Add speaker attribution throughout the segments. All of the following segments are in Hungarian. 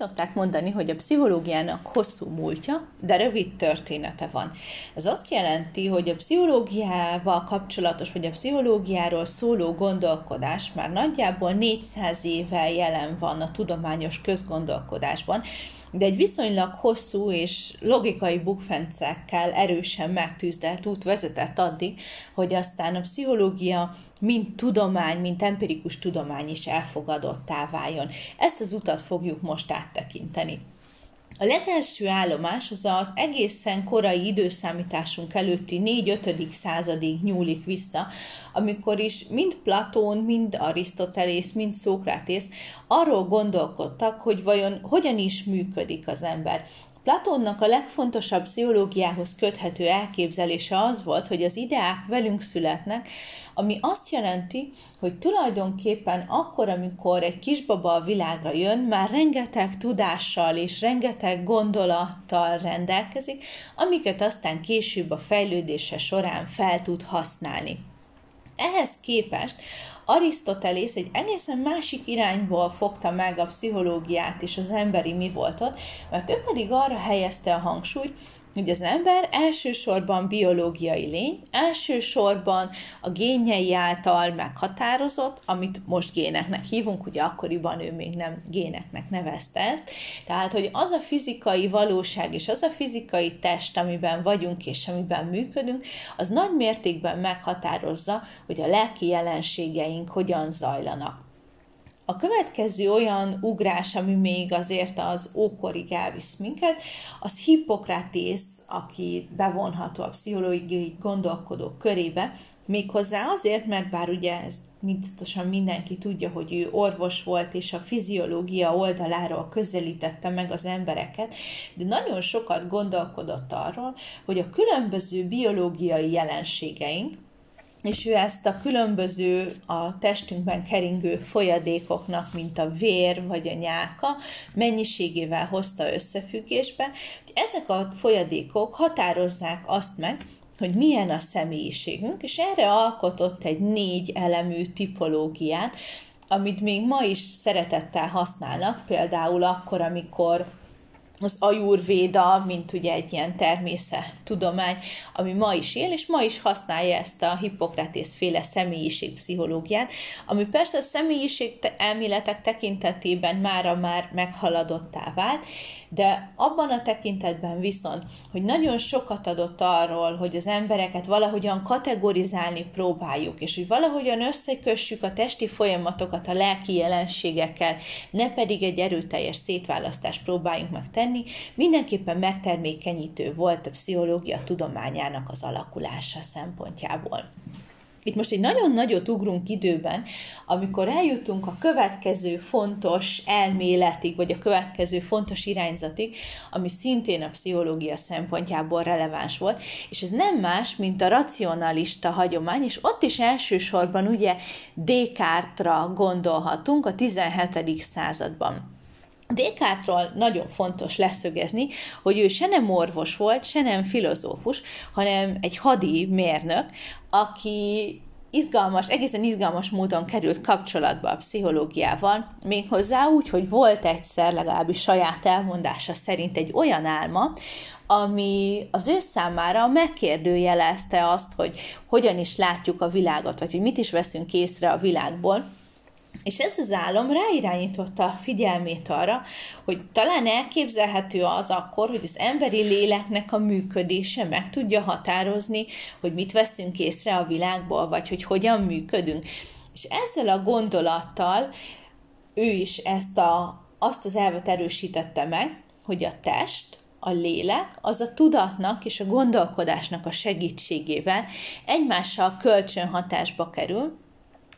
Speaker 1: Szokták mondani, hogy a pszichológiának hosszú múltja, de rövid története van. Ez azt jelenti, hogy a pszichológiával kapcsolatos, vagy a pszichológiáról szóló gondolkodás már nagyjából 400 éve jelen van a tudományos közgondolkodásban, de egy viszonylag hosszú és logikai bukfencekkel erősen megtűzdelt út vezetett addig, hogy aztán a pszichológia mint tudomány, mint empirikus tudomány is elfogadottá váljon. Ezt az utat fogjuk most áttekinteni. A legelső állomás az az egészen korai időszámításunk előtti 4-5. századig nyúlik vissza, amikor is mind Platón, mind Arisztotelész, mind Szókrátész arról gondolkodtak, hogy vajon hogyan is működik az ember. Platónnak a legfontosabb pszichológiához köthető elképzelése az volt, hogy az ideák velünk születnek, ami azt jelenti, hogy tulajdonképpen akkor, amikor egy kisbaba a világra jön, már rengeteg tudással és rengeteg gondolattal rendelkezik, amiket aztán később a fejlődése során fel tud használni. Ehhez képest Arisztotelész egy egészen másik irányból fogta meg a pszichológiát és az emberi mi voltot, mert ő pedig arra helyezte a hangsúlyt, hogy az ember elsősorban biológiai lény, elsősorban a génjei által meghatározott, amit most géneknek hívunk, ugye akkoriban ő még nem géneknek nevezte ezt, tehát, hogy az a fizikai valóság és az a fizikai test, amiben vagyunk és amiben működünk, az nagy mértékben meghatározza, hogy a lelki jelenségeink hogyan zajlanak. A következő olyan ugrás, ami még azért az ókorig elvisz minket, az Hippokratész, aki bevonható a pszichológiai gondolkodók körébe, méghozzá azért, mert bár ugye ez biztosan mindenki tudja, hogy ő orvos volt, és a fiziológia oldaláról közelítette meg az embereket, de nagyon sokat gondolkodott arról, hogy a különböző biológiai jelenségeink, és ő ezt a különböző a testünkben keringő folyadékoknak, mint a vér vagy a nyálka mennyiségével hozta összefüggésbe, ezek a folyadékok határozzák azt meg, hogy milyen a személyiségünk, és erre alkotott egy négy elemű tipológiát, amit még ma is szeretettel használnak, például akkor, amikor az ajurvéda, mint ugye egy ilyen természettudomány, ami ma is él, és ma is használja ezt a Hippokratész féle személyiségpszichológiát, ami persze a személyiség elméletek tekintetében mára már meghaladottá vált, de abban a tekintetben viszont, hogy nagyon sokat adott arról, hogy az embereket valahogyan kategorizálni próbáljuk, és hogy valahogyan összekössük a testi folyamatokat a lelki jelenségekkel, ne pedig egy erőteljes szétválasztást próbáljunk meg tenni, tenni, mindenképpen megtermékenyítő volt a pszichológia tudományának az alakulása szempontjából. Itt most egy nagyon nagyot ugrunk időben, amikor eljutunk a következő fontos elméletig, vagy a következő fontos irányzatig, ami szintén a pszichológia szempontjából releváns volt, és ez nem más, mint a racionalista hagyomány, és ott is elsősorban ugye Descartes-ra gondolhatunk a 17. században. Descartesról nagyon fontos leszögezni, hogy ő se nem orvos volt, se nem filozófus, hanem egy hadi mérnök, aki izgalmas, egészen izgalmas módon került kapcsolatba a pszichológiával, méghozzá úgy, hogy volt egyszer, legalábbis saját elmondása szerint egy olyan álma, ami az ő számára megkérdőjelezte azt, hogy hogyan is látjuk a világot, vagy hogy mit is veszünk észre a világból, és ez az álom ráirányította a figyelmét arra, hogy talán elképzelhető az akkor, hogy az emberi léleknek a működése meg tudja határozni, hogy mit veszünk észre a világból, vagy hogy hogyan működünk. És ezzel a gondolattal ő is ezt a, azt az elvet erősítette meg, hogy a test, a lélek az a tudatnak és a gondolkodásnak a segítségével egymással kölcsönhatásba kerül,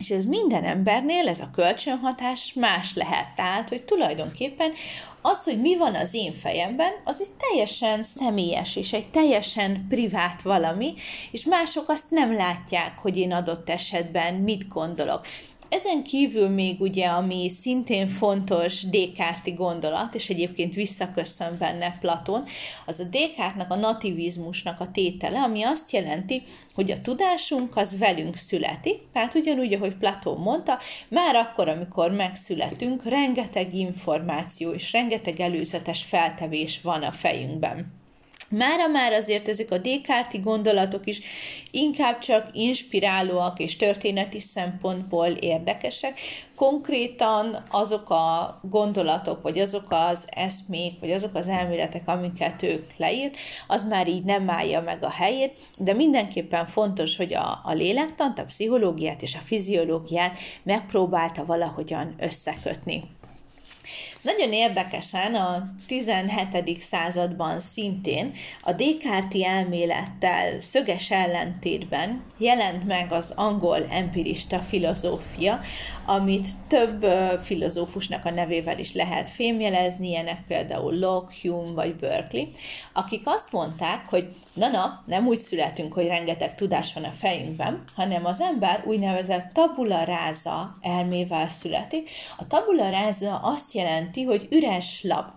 Speaker 1: és ez minden embernél, ez a kölcsönhatás más lehet. Tehát, hogy tulajdonképpen az, hogy mi van az én fejemben, az egy teljesen személyes és egy teljesen privát valami, és mások azt nem látják, hogy én adott esetben mit gondolok. Ezen kívül még ugye, ami szintén fontos Descartes gondolat, és egyébként visszaköszön benne Platon, az a Descartesnak a nativizmusnak a tétele, ami azt jelenti, hogy a tudásunk az velünk születik, tehát ugyanúgy, ahogy Platón mondta, már akkor, amikor megszületünk, rengeteg információ és rengeteg előzetes feltevés van a fejünkben. Mára már azért ezek a Descartes gondolatok is inkább csak inspirálóak és történeti szempontból érdekesek. Konkrétan azok a gondolatok, vagy azok az eszmék, vagy azok az elméletek, amiket ők leírt, az már így nem állja meg a helyét, de mindenképpen fontos, hogy a, a lélektant, a pszichológiát és a fiziológiát megpróbálta valahogyan összekötni. Nagyon érdekesen a 17. században szintén a Descartes elmélettel szöges ellentétben jelent meg az angol empirista filozófia, amit több filozófusnak a nevével is lehet fémjelezni, ilyenek például Locke, Hume vagy Berkeley, akik azt mondták, hogy na-na, nem úgy születünk, hogy rengeteg tudás van a fejünkben, hanem az ember úgynevezett tabula rasa elmével születik. A tabula rasa azt jelenti, hogy üres lap.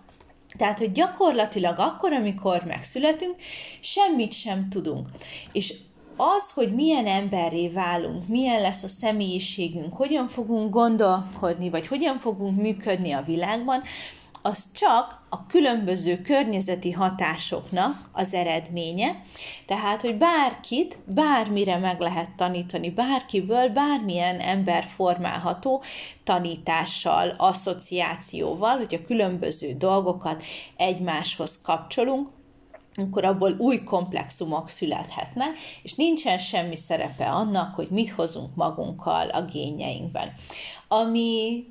Speaker 1: Tehát, hogy gyakorlatilag akkor, amikor megszületünk, semmit sem tudunk. És az, hogy milyen emberré válunk, milyen lesz a személyiségünk, hogyan fogunk gondolkodni, vagy hogyan fogunk működni a világban, az csak a különböző környezeti hatásoknak az eredménye, tehát, hogy bárkit, bármire meg lehet tanítani, bárkiből, bármilyen ember formálható tanítással, asszociációval, hogy a különböző dolgokat egymáshoz kapcsolunk, akkor abból új komplexumok születhetnek, és nincsen semmi szerepe annak, hogy mit hozunk magunkkal a génjeinkben. Ami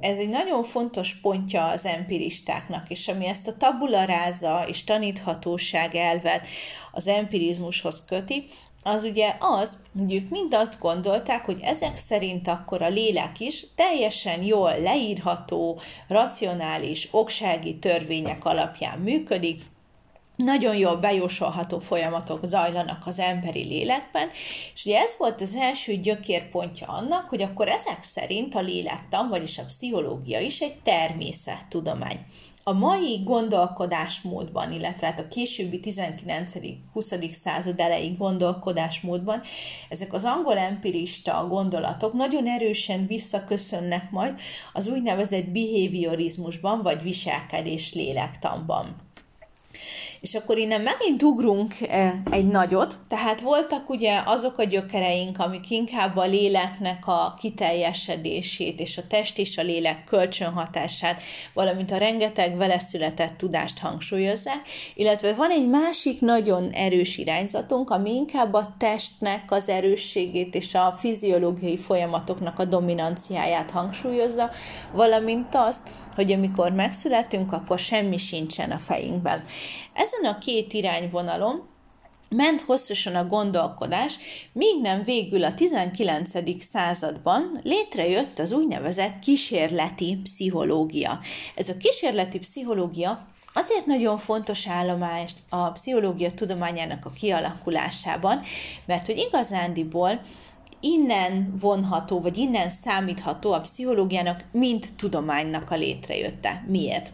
Speaker 1: ez egy nagyon fontos pontja az empiristáknak, és ami ezt a tabularáza és taníthatóság elvet az empirizmushoz köti, az ugye az, hogy ők mind azt gondolták, hogy ezek szerint akkor a lélek is teljesen jól leírható, racionális, oksági törvények alapján működik, nagyon jól bejósolható folyamatok zajlanak az emberi lélekben, és ugye ez volt az első gyökérpontja annak, hogy akkor ezek szerint a lélektan, vagyis a pszichológia is egy természettudomány. A mai gondolkodásmódban, illetve hát a későbbi 19.-20. század elejé gondolkodásmódban ezek az angol empirista gondolatok nagyon erősen visszaköszönnek majd az úgynevezett behaviorizmusban, vagy viselkedés lélektanban. És akkor innen megint ugrunk e, egy nagyot, tehát voltak ugye azok a gyökereink, amik inkább a léleknek a kiteljesedését és a test és a lélek kölcsönhatását, valamint a rengeteg vele született tudást hangsúlyozzák, illetve van egy másik nagyon erős irányzatunk, ami inkább a testnek az erősségét és a fiziológiai folyamatoknak a dominanciáját hangsúlyozza, valamint azt, hogy amikor megszületünk, akkor semmi sincsen a fejünkben. Ezen a két irányvonalon ment hosszasan a gondolkodás, míg nem végül a 19. században létrejött az úgynevezett kísérleti pszichológia. Ez a kísérleti pszichológia azért nagyon fontos állomás a pszichológia tudományának a kialakulásában, mert hogy igazándiból innen vonható, vagy innen számítható a pszichológiának, mint tudománynak a létrejötte. Miért?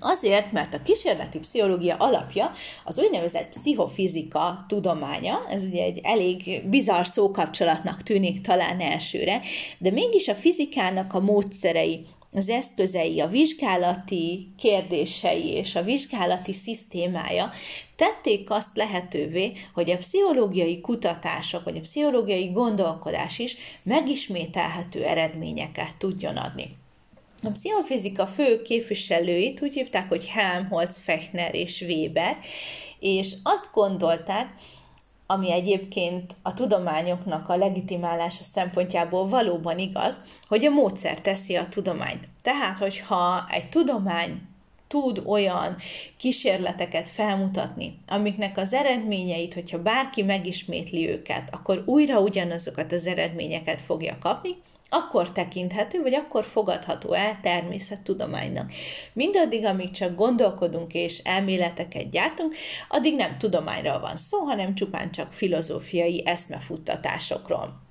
Speaker 1: Azért, mert a kísérleti pszichológia alapja az úgynevezett pszichofizika tudománya, ez ugye egy elég bizarr szókapcsolatnak tűnik talán elsőre, de mégis a fizikának a módszerei, az eszközei, a vizsgálati kérdései és a vizsgálati szisztémája tették azt lehetővé, hogy a pszichológiai kutatások, vagy a pszichológiai gondolkodás is megismételhető eredményeket tudjon adni. A pszichofizika fő képviselőit úgy hívták, hogy Helmholtz, Fechner és Weber, és azt gondolták, ami egyébként a tudományoknak a legitimálása szempontjából valóban igaz, hogy a módszer teszi a tudományt. Tehát, hogyha egy tudomány tud olyan kísérleteket felmutatni, amiknek az eredményeit, hogyha bárki megismétli őket, akkor újra ugyanazokat az eredményeket fogja kapni, akkor tekinthető, vagy akkor fogadható el természettudománynak. Mindaddig, amíg csak gondolkodunk és elméleteket gyártunk, addig nem tudományról van szó, hanem csupán csak filozófiai eszmefuttatásokról.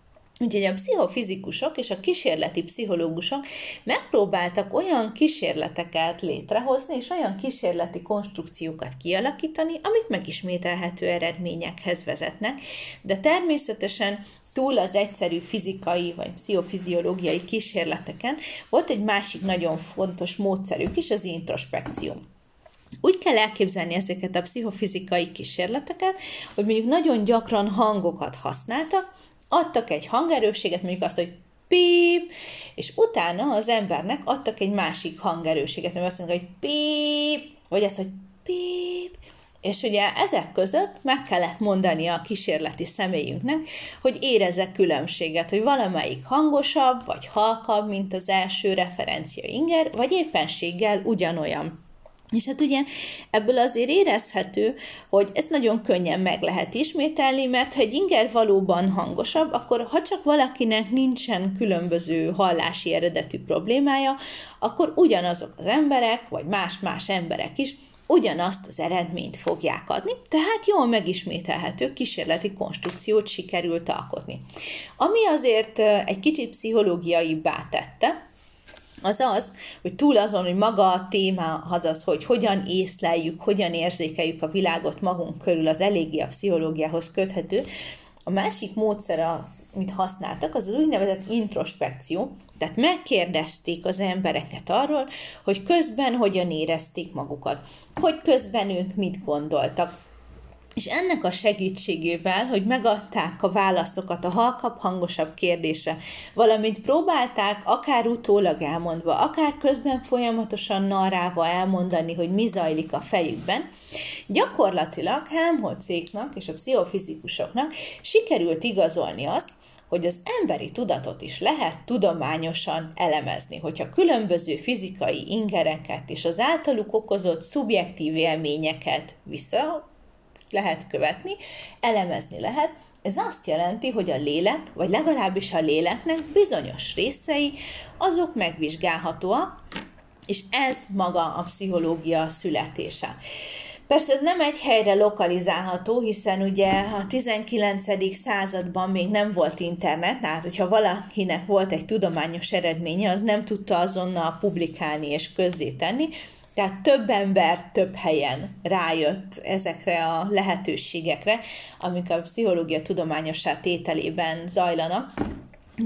Speaker 1: Úgyhogy a pszichofizikusok és a kísérleti pszichológusok megpróbáltak olyan kísérleteket létrehozni, és olyan kísérleti konstrukciókat kialakítani, amik megismételhető eredményekhez vezetnek, de természetesen túl az egyszerű fizikai vagy pszichofiziológiai kísérleteken volt egy másik nagyon fontos módszerük is, az introspekció. Úgy kell elképzelni ezeket a pszichofizikai kísérleteket, hogy mondjuk nagyon gyakran hangokat használtak, adtak egy hangerősséget, mondjuk azt, hogy píp, és utána az embernek adtak egy másik hangerősséget, mert azt mondják, hogy píp, vagy azt, hogy píp, és ugye ezek között meg kellett mondani a kísérleti személyünknek, hogy érezze különbséget, hogy valamelyik hangosabb, vagy halkabb, mint az első referencia inger, vagy éppenséggel ugyanolyan. És hát ugye ebből azért érezhető, hogy ezt nagyon könnyen meg lehet ismételni, mert ha egy inger valóban hangosabb, akkor ha csak valakinek nincsen különböző hallási eredetű problémája, akkor ugyanazok az emberek, vagy más-más emberek is ugyanazt az eredményt fogják adni, tehát jól megismételhető kísérleti konstrukciót sikerült alkotni. Ami azért egy kicsit pszichológiaibbá tette, az az, hogy túl azon, hogy maga a téma az az, hogy hogyan észleljük, hogyan érzékeljük a világot magunk körül, az eléggé a pszichológiához köthető, a másik módszer, amit használtak, az az úgynevezett introspekció, tehát megkérdezték az embereket arról, hogy közben hogyan érezték magukat, hogy közben ők mit gondoltak, és ennek a segítségével, hogy megadták a válaszokat a halkabb, hangosabb kérdése, valamint próbálták akár utólag elmondva, akár közben folyamatosan narrával elmondani, hogy mi zajlik a fejükben, gyakorlatilag Helmholtzéknak és a pszichofizikusoknak sikerült igazolni azt, hogy az emberi tudatot is lehet tudományosan elemezni, hogyha különböző fizikai ingereket és az általuk okozott szubjektív élményeket vissza lehet követni, elemezni lehet. Ez azt jelenti, hogy a lélek, vagy legalábbis a léleknek bizonyos részei, azok megvizsgálhatóak, és ez maga a pszichológia születése. Persze ez nem egy helyre lokalizálható, hiszen ugye a 19. században még nem volt internet, tehát hogyha valakinek volt egy tudományos eredménye, az nem tudta azonnal publikálni és közzétenni, tehát több ember több helyen rájött ezekre a lehetőségekre, amik a pszichológia tudományosá tételében zajlanak,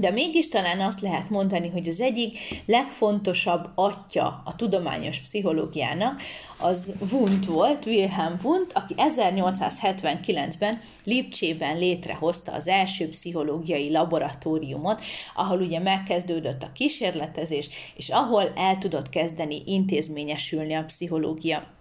Speaker 1: de mégis talán azt lehet mondani, hogy az egyik legfontosabb atya a tudományos pszichológiának az Wundt volt, Wilhelm Wundt, aki 1879-ben Lipcsében létrehozta az első pszichológiai laboratóriumot, ahol ugye megkezdődött a kísérletezés, és ahol el tudott kezdeni intézményesülni a pszichológia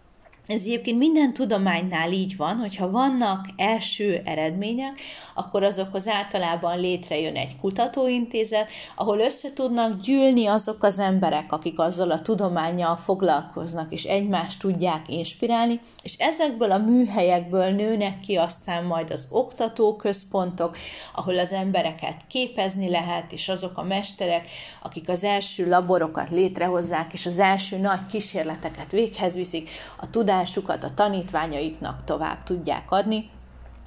Speaker 1: ez egyébként minden tudománynál így van, hogyha vannak első eredmények, akkor azokhoz általában létrejön egy kutatóintézet, ahol össze tudnak gyűlni azok az emberek, akik azzal a tudományjal foglalkoznak, és egymást tudják inspirálni, és ezekből a műhelyekből nőnek ki aztán majd az oktatóközpontok, ahol az embereket képezni lehet, és azok a mesterek, akik az első laborokat létrehozzák, és az első nagy kísérleteket véghez viszik, a tudás tudásukat a tanítványaiknak tovább tudják adni,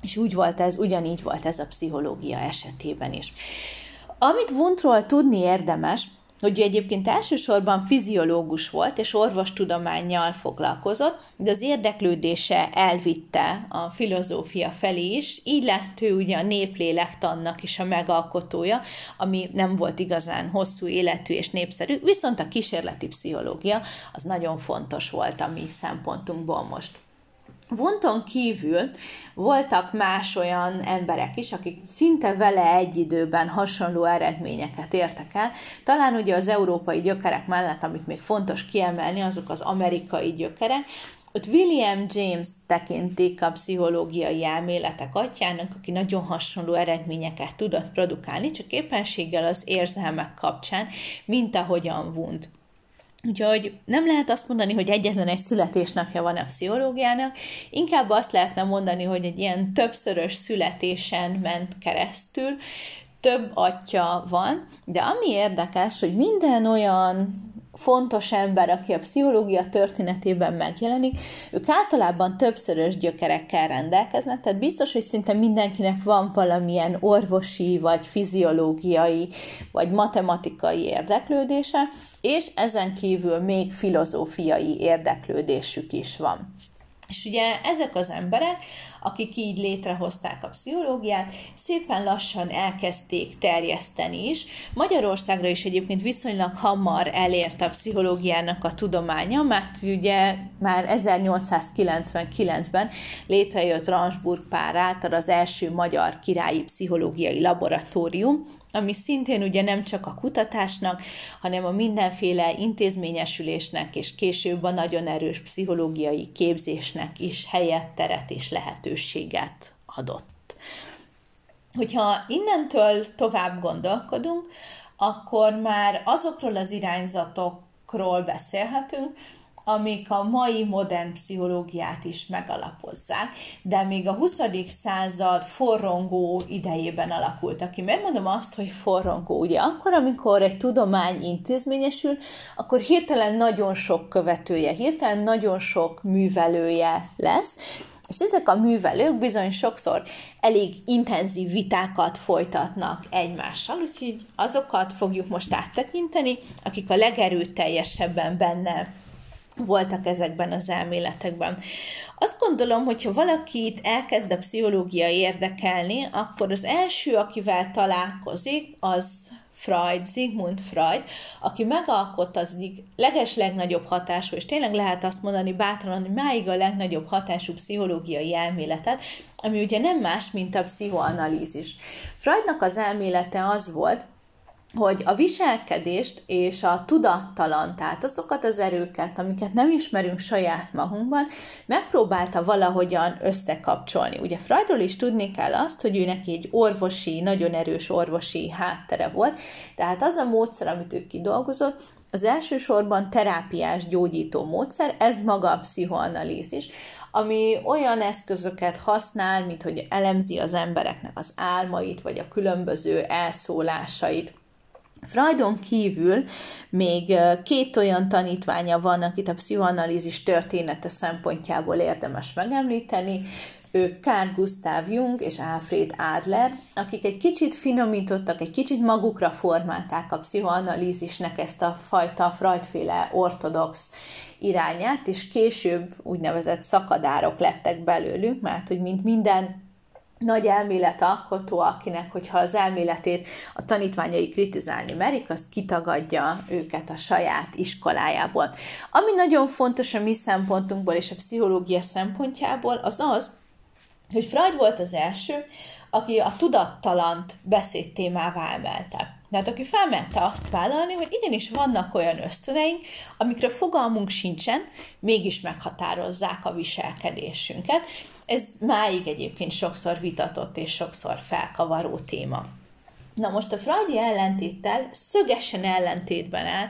Speaker 1: és úgy volt ez, ugyanígy volt ez a pszichológia esetében is. Amit Wundtról tudni érdemes, hogy egyébként elsősorban fiziológus volt, és orvostudományjal foglalkozott, de az érdeklődése elvitte a filozófia felé is, így lett ő ugye a néplélektannak is a megalkotója, ami nem volt igazán hosszú életű és népszerű, viszont a kísérleti pszichológia az nagyon fontos volt a mi szempontunkból most. Wunton kívül voltak más olyan emberek is, akik szinte vele egy időben hasonló eredményeket értek el. Talán ugye az európai gyökerek mellett, amit még fontos kiemelni, azok az amerikai gyökerek, ott William James tekintik a pszichológiai elméletek atyának, aki nagyon hasonló eredményeket tudott produkálni, csak éppenséggel az érzelmek kapcsán, mint ahogyan Wundt. Úgyhogy nem lehet azt mondani, hogy egyetlen egy születésnapja van a pszichológiának, inkább azt lehetne mondani, hogy egy ilyen többszörös születésen ment keresztül, több atya van, de ami érdekes, hogy minden olyan fontos ember, aki a pszichológia történetében megjelenik, ők általában többszörös gyökerekkel rendelkeznek, tehát biztos, hogy szinte mindenkinek van valamilyen orvosi, vagy fiziológiai, vagy matematikai érdeklődése, és ezen kívül még filozófiai érdeklődésük is van. És ugye ezek az emberek, akik így létrehozták a pszichológiát, szépen lassan elkezdték terjeszteni is. Magyarországra is egyébként viszonylag hamar elért a pszichológiának a tudománya, mert ugye már 1899-ben létrejött Ransburg pár által az első magyar királyi pszichológiai laboratórium, ami szintén ugye nem csak a kutatásnak, hanem a mindenféle intézményesülésnek és később a nagyon erős pszichológiai képzésnek is helyet, teret és lehetőséget adott. Hogyha innentől tovább gondolkodunk, akkor már azokról az irányzatokról beszélhetünk, amik a mai modern pszichológiát is megalapozzák, de még a 20. század forrongó idejében alakultak ki. Miért mondom azt, hogy forrongó? Ugye akkor, amikor egy tudomány intézményesül, akkor hirtelen nagyon sok követője, hirtelen nagyon sok művelője lesz, és ezek a művelők bizony sokszor elég intenzív vitákat folytatnak egymással, úgyhogy azokat fogjuk most áttekinteni, akik a legerőteljesebben benne voltak ezekben az elméletekben. Azt gondolom, hogyha valakit elkezd a pszichológia érdekelni, akkor az első, akivel találkozik, az Freud, Sigmund Freud, aki megalkotta az egyik leges legnagyobb hatású, és tényleg lehet azt mondani bátran, hogy máig a legnagyobb hatású pszichológiai elméletet, ami ugye nem más, mint a pszichoanalízis. Freudnak az elmélete az volt, hogy a viselkedést és a tudattalan, tehát azokat az erőket, amiket nem ismerünk saját magunkban, megpróbálta valahogyan összekapcsolni. Ugye Freudról is tudni kell azt, hogy ő neki egy orvosi, nagyon erős orvosi háttere volt, tehát az a módszer, amit ő kidolgozott, az elsősorban terápiás gyógyító módszer, ez maga a pszichoanalízis, ami olyan eszközöket használ, mint hogy elemzi az embereknek az álmait, vagy a különböző elszólásait, Freudon kívül még két olyan tanítványa van, akit a pszichoanalízis története szempontjából érdemes megemlíteni. Ők Carl Gustav Jung és Alfred Adler, akik egy kicsit finomítottak, egy kicsit magukra formálták a pszichoanalízisnek ezt a fajta Freudféle ortodox irányát, és később úgynevezett szakadárok lettek belőlünk, mert hogy mint minden nagy elmélet alkotó, akinek, hogyha az elméletét a tanítványai kritizálni merik, azt kitagadja őket a saját iskolájából. Ami nagyon fontos a mi szempontunkból és a pszichológia szempontjából, az az, hogy Freud volt az első, aki a tudattalant beszédtémává emelte. Tehát aki felmente azt vállalni, hogy igenis vannak olyan ösztöneink, amikre fogalmunk sincsen, mégis meghatározzák a viselkedésünket. Ez máig egyébként sokszor vitatott és sokszor felkavaró téma. Na most a Freudi ellentéttel szögesen ellentétben áll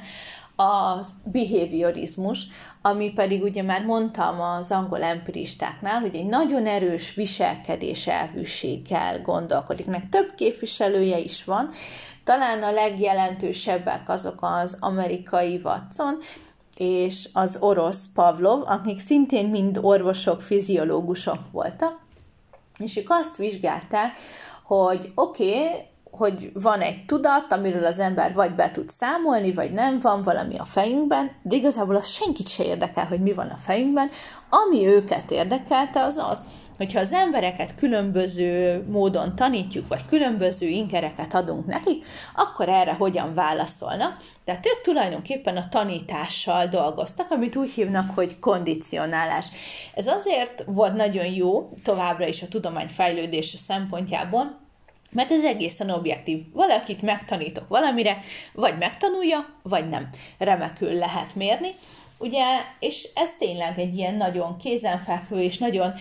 Speaker 1: a behaviorizmus, ami pedig ugye már mondtam az angol empiristáknál, hogy egy nagyon erős viselkedés elvűséggel gondolkodik. Nek több képviselője is van, talán a legjelentősebbek azok az amerikai Watson, és az orosz Pavlov, akik szintén mind orvosok, fiziológusok voltak, és ők azt vizsgálták, hogy oké, okay, hogy van egy tudat, amiről az ember vagy be tud számolni, vagy nem, van valami a fejünkben, de igazából az senkit se érdekel, hogy mi van a fejünkben. Ami őket érdekelte, az az, hogyha az embereket különböző módon tanítjuk, vagy különböző ingereket adunk nekik, akkor erre hogyan válaszolnak. Tehát ők tulajdonképpen a tanítással dolgoztak, amit úgy hívnak, hogy kondicionálás. Ez azért volt nagyon jó továbbra is a tudomány fejlődése szempontjából, mert ez egészen objektív. Valakit megtanítok valamire, vagy megtanulja, vagy nem. Remekül lehet mérni. Ugye, és ez tényleg egy ilyen nagyon kézenfekvő és nagyon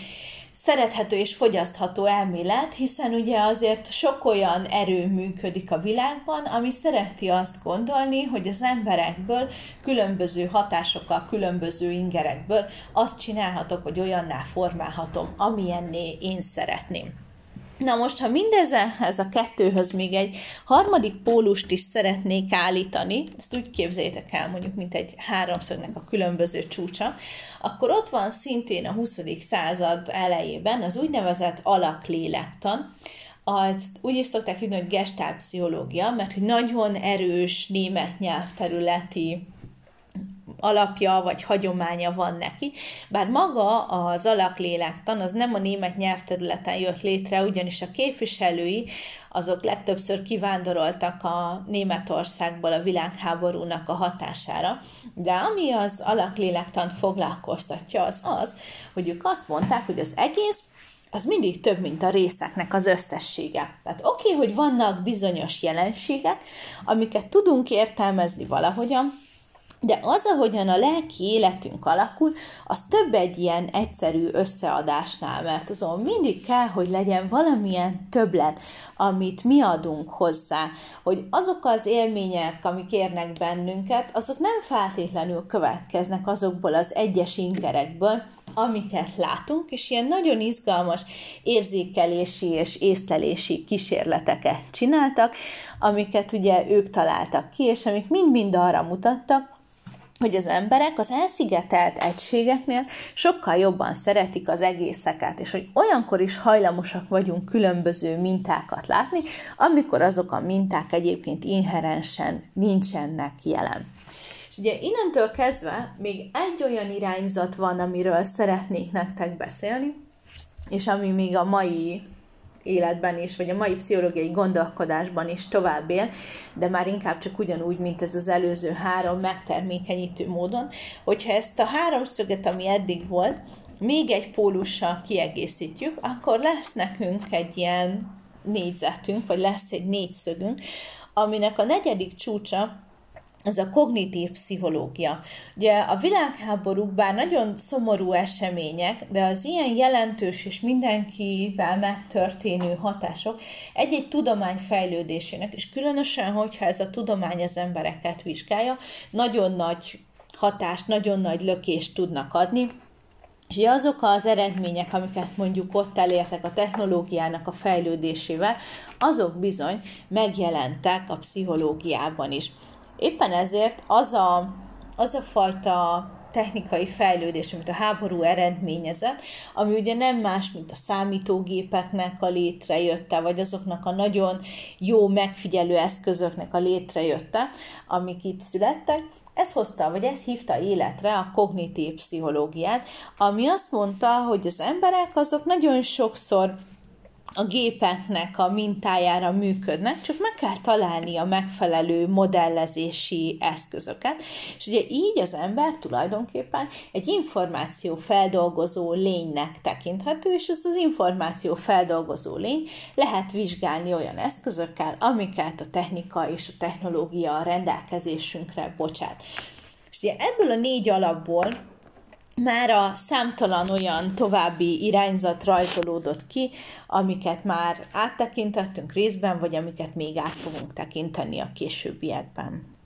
Speaker 1: szerethető és fogyasztható elmélet, hiszen ugye azért sok olyan erő működik a világban, ami szereti azt gondolni, hogy az emberekből különböző hatásokkal, különböző ingerekből azt csinálhatok, hogy olyanná formálhatom, amilyenné én szeretném. Na most, ha mindezhez a kettőhöz még egy harmadik pólust is szeretnék állítani, ezt úgy képzeljétek el mondjuk, mint egy háromszögnek a különböző csúcsa, akkor ott van szintén a 20. század elejében az úgynevezett alaklélektan, az úgy is szokták hívni, hogy gestálpszichológia, mert hogy nagyon erős német nyelvterületi alapja vagy hagyománya van neki, bár maga az alaklélektan az nem a német nyelvterületen jött létre, ugyanis a képviselői azok legtöbbször kivándoroltak a Németországból a világháborúnak a hatására, de ami az alaklélektant foglalkoztatja, az az, hogy ők azt mondták, hogy az egész az mindig több, mint a részeknek az összessége. Tehát oké, okay, hogy vannak bizonyos jelenségek, amiket tudunk értelmezni valahogyan, de az, ahogyan a lelki életünk alakul, az több egy ilyen egyszerű összeadásnál, mert azon mindig kell, hogy legyen valamilyen többlet, amit mi adunk hozzá, hogy azok az élmények, amik érnek bennünket, azok nem feltétlenül következnek azokból az egyes ingerekből, amiket látunk, és ilyen nagyon izgalmas érzékelési és észlelési kísérleteket csináltak, amiket ugye ők találtak ki, és amik mind-mind arra mutattak, hogy az emberek az elszigetelt egységeknél sokkal jobban szeretik az egészeket, és hogy olyankor is hajlamosak vagyunk különböző mintákat látni, amikor azok a minták egyébként inherensen nincsenek jelen. És ugye innentől kezdve még egy olyan irányzat van, amiről szeretnék nektek beszélni, és ami még a mai életben is, vagy a mai pszichológiai gondolkodásban is tovább él, de már inkább csak ugyanúgy, mint ez az előző három megtermékenyítő módon, hogyha ezt a háromszöget, ami eddig volt, még egy pólussal kiegészítjük, akkor lesz nekünk egy ilyen négyzetünk, vagy lesz egy négyszögünk, aminek a negyedik csúcsa ez a kognitív pszichológia. Ugye a világháborúk bár nagyon szomorú események, de az ilyen jelentős és mindenkivel megtörténő hatások egy-egy tudomány fejlődésének, és különösen, hogyha ez a tudomány az embereket vizsgálja, nagyon nagy hatást, nagyon nagy lökést tudnak adni, és azok az eredmények, amiket mondjuk ott elértek a technológiának a fejlődésével, azok bizony megjelentek a pszichológiában is. Éppen ezért az a, az a fajta technikai fejlődés, amit a háború eredményezett, ami ugye nem más, mint a számítógépeknek a létrejötte, vagy azoknak a nagyon jó megfigyelő eszközöknek a létrejötte, amik itt születtek, ez hozta, vagy ez hívta életre a kognitív pszichológiát, ami azt mondta, hogy az emberek azok nagyon sokszor a gépeknek a mintájára működnek, csak meg kell találni a megfelelő modellezési eszközöket, és ugye így az ember tulajdonképpen egy információ feldolgozó lénynek tekinthető, és ez az információ feldolgozó lény lehet vizsgálni olyan eszközökkel, amiket a technika és a technológia a rendelkezésünkre bocsát. És ugye ebből a négy alapból már a számtalan olyan további irányzat rajzolódott ki, amiket már áttekintettünk részben, vagy amiket még át fogunk tekinteni a későbbiekben.